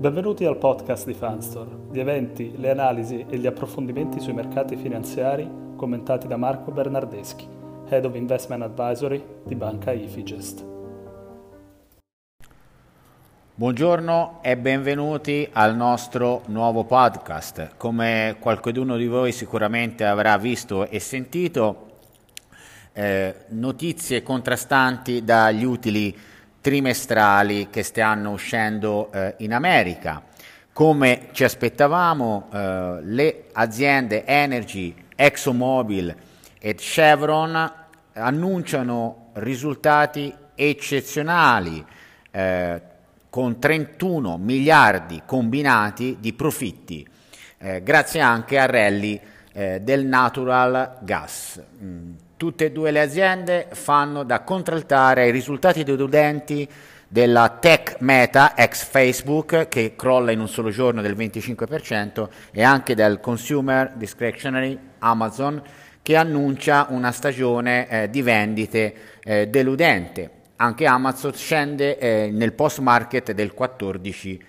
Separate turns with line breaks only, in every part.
Benvenuti al podcast di Fanstore, gli eventi, le analisi e gli approfondimenti sui mercati finanziari commentati da Marco Bernardeschi, Head of Investment Advisory di Banca Ifigest.
Buongiorno e benvenuti al nostro nuovo podcast. Come qualcuno di voi sicuramente avrà visto e sentito, eh, notizie contrastanti dagli utili trimestrali che stanno uscendo eh, in America. Come ci aspettavamo, eh, le aziende Energy, ExxonMobil e Chevron annunciano risultati eccezionali eh, con 31 miliardi combinati di profitti, eh, grazie anche a rally eh, del natural gas. Mm Tutte e due le aziende fanno da contraltare ai risultati deludenti della tech meta ex Facebook che crolla in un solo giorno del 25% e anche del consumer discretionary Amazon che annuncia una stagione eh, di vendite eh, deludente. Anche Amazon scende eh, nel post market del 14%.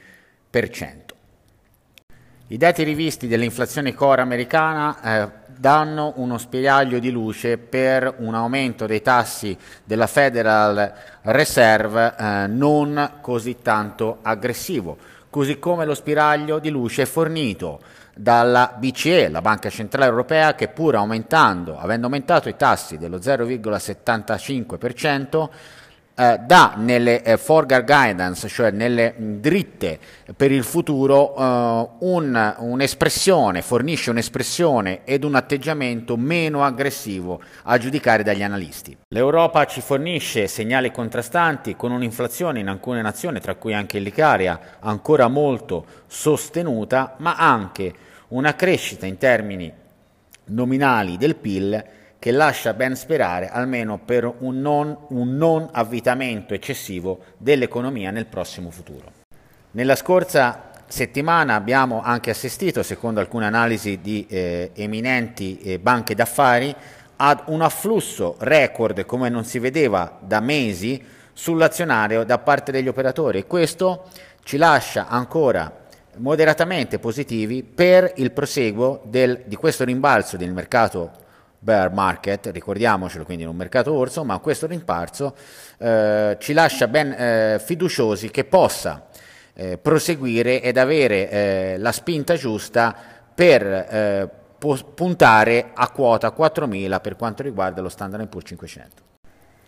I dati rivisti dell'inflazione core americana eh, danno uno spiraglio di luce per un aumento dei tassi della Federal Reserve eh, non così tanto aggressivo, così come lo spiraglio di luce fornito dalla BCE, la Banca Centrale Europea, che pur aumentando, avendo aumentato i tassi dello 0,75%, eh, dà nelle eh, forward guidance, cioè nelle dritte per il futuro, eh, un, un'espressione, fornisce un'espressione ed un atteggiamento meno aggressivo a giudicare dagli analisti. L'Europa ci fornisce segnali contrastanti con un'inflazione in alcune nazioni, tra cui anche l'Icaria, ancora molto sostenuta, ma anche una crescita in termini nominali del PIL che lascia ben sperare almeno per un non, un non avvitamento eccessivo dell'economia nel prossimo futuro. Nella scorsa settimana abbiamo anche assistito, secondo alcune analisi di eh, eminenti eh, banche d'affari, ad un afflusso record come non si vedeva da mesi sull'azionario da parte degli operatori e questo ci lascia ancora moderatamente positivi per il proseguo del, di questo rimbalzo del mercato bear market, ricordiamocelo quindi in un mercato orso, ma questo rimparzo eh, ci lascia ben eh, fiduciosi che possa eh, proseguire ed avere eh, la spinta giusta per eh, puntare a quota 4000 per quanto riguarda lo Standard Poor's 500.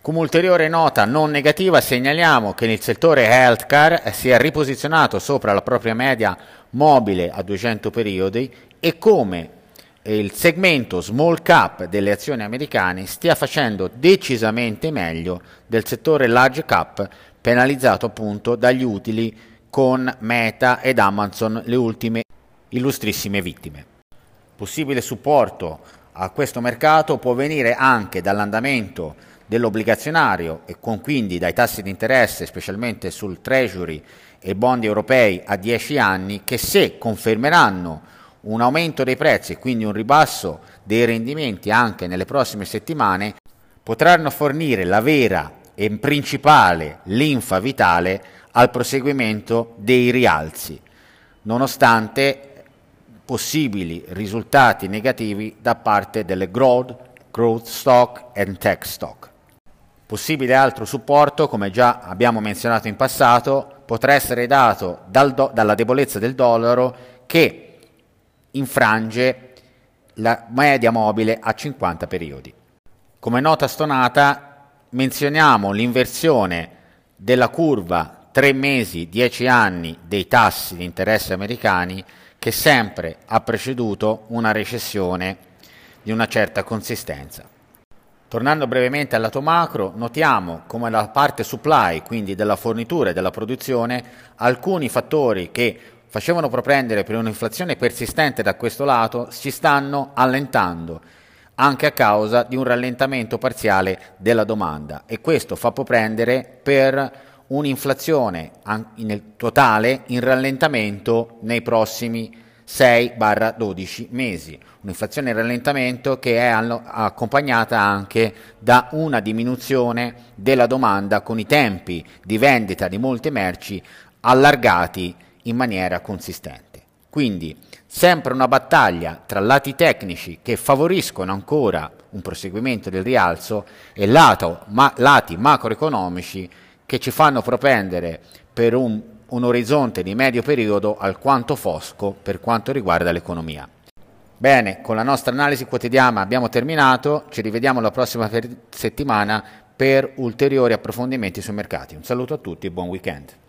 Come ulteriore nota non negativa segnaliamo che il settore healthcare si è riposizionato sopra la propria media mobile a 200 periodi e come il segmento small cap delle azioni americane stia facendo decisamente meglio del settore large cap penalizzato appunto dagli utili con Meta ed Amazon le ultime illustrissime vittime. Possibile supporto a questo mercato può venire anche dall'andamento dell'obbligazionario e con quindi dai tassi di interesse, specialmente sul Treasury e bond europei a 10 anni, che se confermeranno un aumento dei prezzi e quindi un ribasso dei rendimenti anche nelle prossime settimane potranno fornire la vera e principale linfa vitale al proseguimento dei rialzi, nonostante possibili risultati negativi da parte delle growth, growth stock e tech stock. Possibile altro supporto, come già abbiamo menzionato in passato, potrà essere dato dal do- dalla debolezza del dollaro che infrange la media mobile a 50 periodi. Come nota stonata menzioniamo l'inversione della curva 3 mesi 10 anni dei tassi di interesse americani che sempre ha preceduto una recessione di una certa consistenza. Tornando brevemente al lato macro, notiamo come la parte supply, quindi della fornitura e della produzione, alcuni fattori che facevano propendere per un'inflazione persistente da questo lato si stanno allentando anche a causa di un rallentamento parziale della domanda e questo fa propendere per un'inflazione nel totale in rallentamento nei prossimi 6-12 mesi. Un'inflazione in rallentamento che è accompagnata anche da una diminuzione della domanda con i tempi di vendita di molte merci allargati in maniera consistente. Quindi sempre una battaglia tra lati tecnici che favoriscono ancora un proseguimento del rialzo e lato, ma, lati macroeconomici che ci fanno propendere per un, un orizzonte di medio periodo alquanto fosco per quanto riguarda l'economia. Bene, con la nostra analisi quotidiana abbiamo terminato, ci rivediamo la prossima settimana per ulteriori approfondimenti sui mercati. Un saluto a tutti e buon weekend.